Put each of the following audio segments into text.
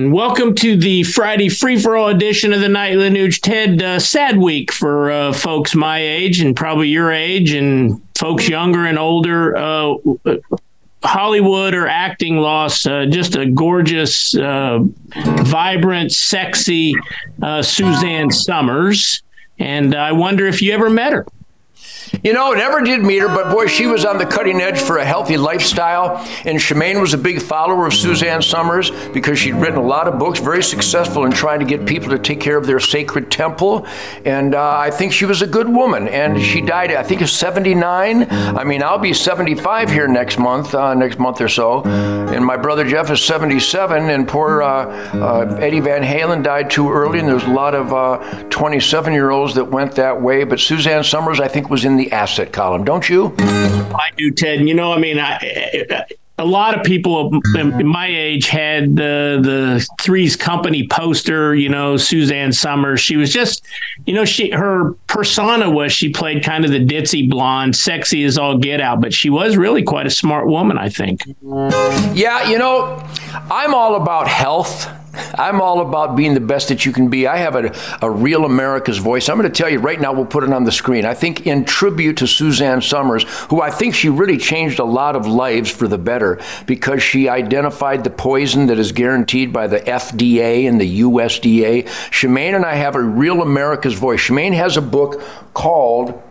Welcome to the Friday free for all edition of the Nightly Nuge. Ted, uh, sad week for uh, folks my age and probably your age and folks younger and older. Uh, Hollywood or acting lost uh, just a gorgeous, uh, vibrant, sexy uh, Suzanne Somers. And I wonder if you ever met her. You know, never did meet her, but boy, she was on the cutting edge for a healthy lifestyle. And Shemane was a big follower of Suzanne Somers because she'd written a lot of books, very successful in trying to get people to take care of their sacred temple. And uh, I think she was a good woman. And she died, I think, of 79. I mean, I'll be 75 here next month, uh, next month or so. And my brother Jeff is 77. And poor uh, uh Eddie Van Halen died too early. And there's a lot of 27 uh, year olds that went that way. But Suzanne Somers, I think, was in the asset column, don't you? I do, Ted. You know, I mean, I, a lot of people in my age had the the Three's Company poster. You know, Suzanne Somers. She was just, you know, she her persona was she played kind of the ditzy blonde, sexy as all get out, but she was really quite a smart woman. I think. Yeah, you know, I'm all about health I'm all about being the best that you can be. I have a, a real America's voice. I'm going to tell you right now, we'll put it on the screen. I think, in tribute to Suzanne Somers, who I think she really changed a lot of lives for the better because she identified the poison that is guaranteed by the FDA and the USDA. Shemane and I have a real America's voice. Shemane has a book called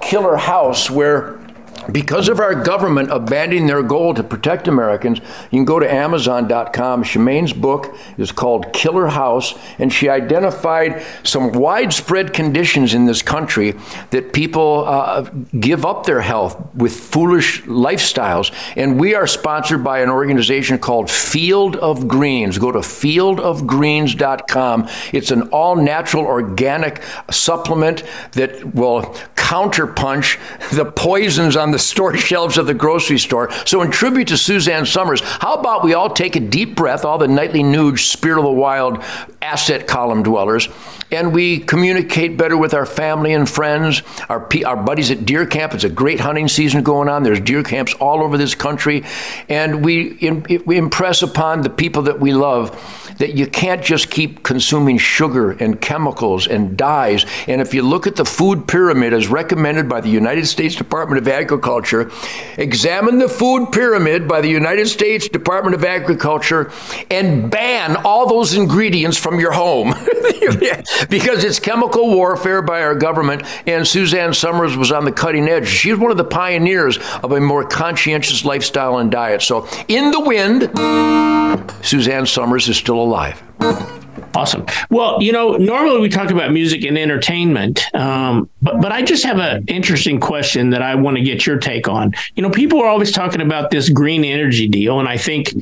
Killer House where because of our government abandoning their goal to protect Americans, you can go to Amazon.com. Shemane's book is called Killer House, and she identified some widespread conditions in this country that people uh, give up their health with foolish lifestyles. And we are sponsored by an organization called Field of Greens. Go to fieldofgreens.com. It's an all natural organic supplement that will counterpunch the poisons on the store shelves of the grocery store. So, in tribute to Suzanne Somers, how about we all take a deep breath, all the Nightly Nuge, spirit of the wild asset column dwellers, and we communicate better with our family and friends, our, our buddies at deer camp. It's a great hunting season going on. There's deer camps all over this country. And we, we impress upon the people that we love that you can't just keep consuming sugar and chemicals and dyes. And if you look at the food pyramid as recommended by the United States Department of Agriculture, examine the food pyramid by the United States Department of Agriculture and ban all those ingredients from your home. because it's chemical warfare by our government. And Suzanne Somers was on the cutting edge. She's one of the pioneers of a more conscientious lifestyle and diet. So, in the wind, Suzanne Somers is still alive. Awesome. Well, you know, normally we talk about music and entertainment, um, but but I just have an interesting question that I want to get your take on. You know, people are always talking about this green energy deal, and I think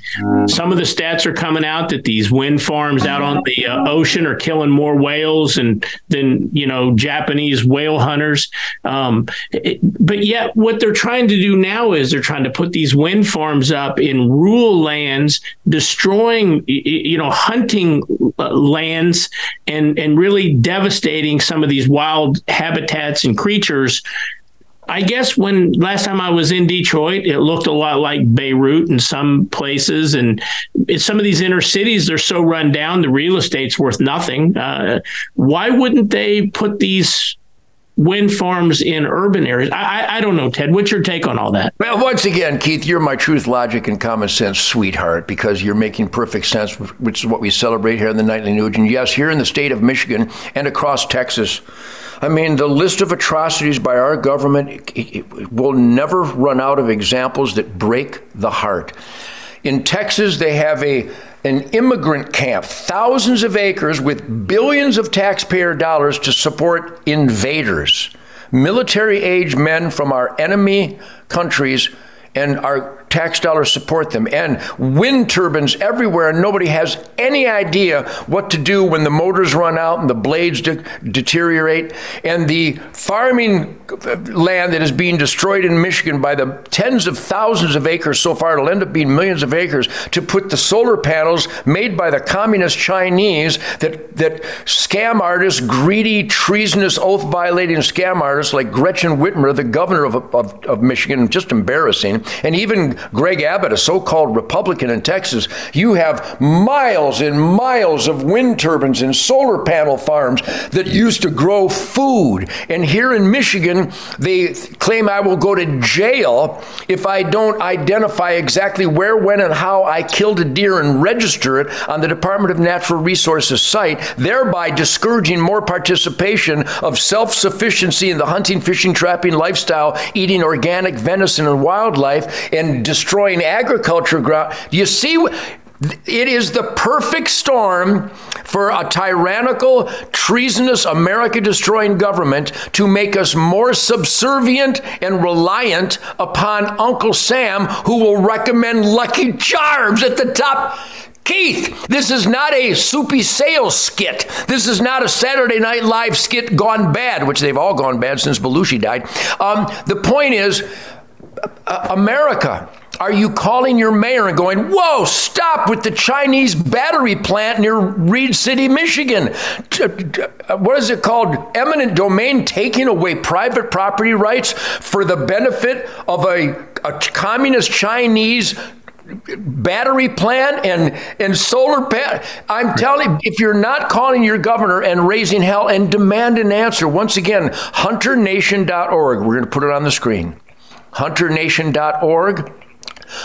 some of the stats are coming out that these wind farms out on the uh, ocean are killing more whales and than you know Japanese whale hunters. Um, it, but yet, what they're trying to do now is they're trying to put these wind farms up in rural lands, destroying you know hunting uh, lands and and really devastating some of these wild habitats and creatures. I guess when last time I was in Detroit, it looked a lot like Beirut in some places, and some of these inner cities they're so run down, the real estate's worth nothing. Uh, why wouldn't they put these wind farms in urban areas. I, I, don't know, Ted. What's your take on all that? Well, once again, Keith, you're my truth, logic, and common sense sweetheart because you're making perfect sense, which is what we celebrate here in the Nightly Nuge. And yes, here in the state of Michigan and across Texas, I mean, the list of atrocities by our government it, it will never run out of examples that break the heart. In Texas, they have a an immigrant camp, thousands of acres with billions of taxpayer dollars to support invaders, military age men from our enemy countries, and our tax dollars support them, and wind turbines everywhere, and nobody has any idea what to do when the motors run out and the blades de- deteriorate, and the farming uh, land that is being destroyed in Michigan by the tens of thousands of acres so far, it'll end up being millions of acres to put the solar panels made by the communist Chinese that that scam artists, greedy, treasonous, oath violating scam artists like Gretchen Whitmer, the governor of, of, of Michigan, just embarrassing, and even Greg Abbott, a so called Republican in Texas, you have miles and miles of wind turbines and solar panel farms that used to grow food. And here in Michigan, they claim I will go to jail if I don't identify exactly where, when, and how I killed a deer and register it on the Department of Natural Resources site, thereby discouraging more participation of self sufficiency in the hunting, fishing, trapping lifestyle, eating organic venison and wildlife, and destroying agriculture ground. Do you see? It is the perfect storm for a tyrannical, treasonous, America destroying government to make us more subservient and reliant upon Uncle Sam, who will recommend Lucky Charms at the top. Keith, this is not a soupy sales skit. This is not a Saturday Night Live skit gone bad, which they've all gone bad since Belushi died. Um, the point is, uh, America, are you calling your mayor and going, whoa, stop with the Chinese battery plant near Reed City, Michigan? What is it called? Eminent domain taking away private property rights for the benefit of a, a communist Chinese battery plant and and solar pa- I'm telling you, if you're not calling your governor and raising hell and demand an answer, once again, hunternation.org. We're going to put it on the screen. hunternation.org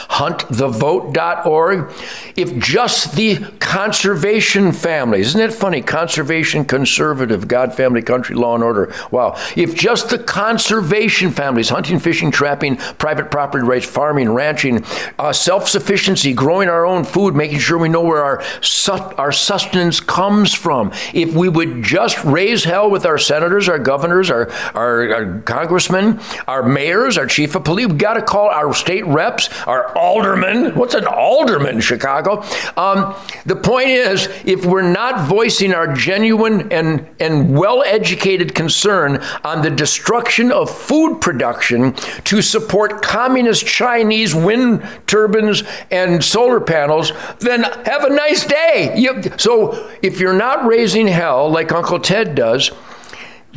huntthevote.org. If just the conservation families, isn't it funny? Conservation, conservative, God, family, country, law, and order. Wow. If just the conservation families, hunting, fishing, trapping, private property rights, farming, ranching, uh, self sufficiency, growing our own food, making sure we know where our, our sustenance comes from, if we would just raise hell with our senators, our governors, our, our, our congressmen, our mayors, our chief of police, we've got to call our state reps, our our alderman. What's an alderman, Chicago? Um, the point is, if we're not voicing our genuine and, and well educated concern on the destruction of food production to support communist Chinese wind turbines and solar panels, then have a nice day. You, so if you're not raising hell like Uncle Ted does,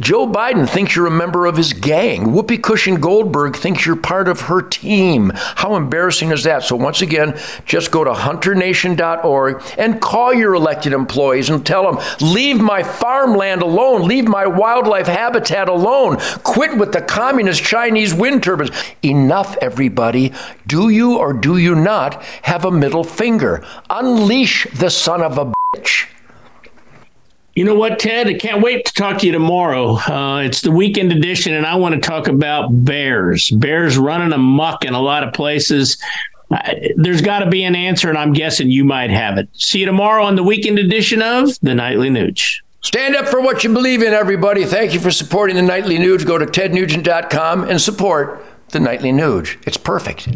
Joe Biden thinks you're a member of his gang. Whoopi Cushion Goldberg thinks you're part of her team. How embarrassing is that? So, once again, just go to hunternation.org and call your elected employees and tell them, leave my farmland alone, leave my wildlife habitat alone, quit with the communist Chinese wind turbines. Enough, everybody. Do you or do you not have a middle finger? Unleash the son of a bitch. You know what, Ted? I can't wait to talk to you tomorrow. Uh, it's the weekend edition, and I want to talk about bears. Bears running amok in a lot of places. There's got to be an answer, and I'm guessing you might have it. See you tomorrow on the weekend edition of the Nightly Nuge. Stand up for what you believe in, everybody. Thank you for supporting the Nightly Nuge. Go to tednugent.com and support the Nightly Nuge. It's perfect.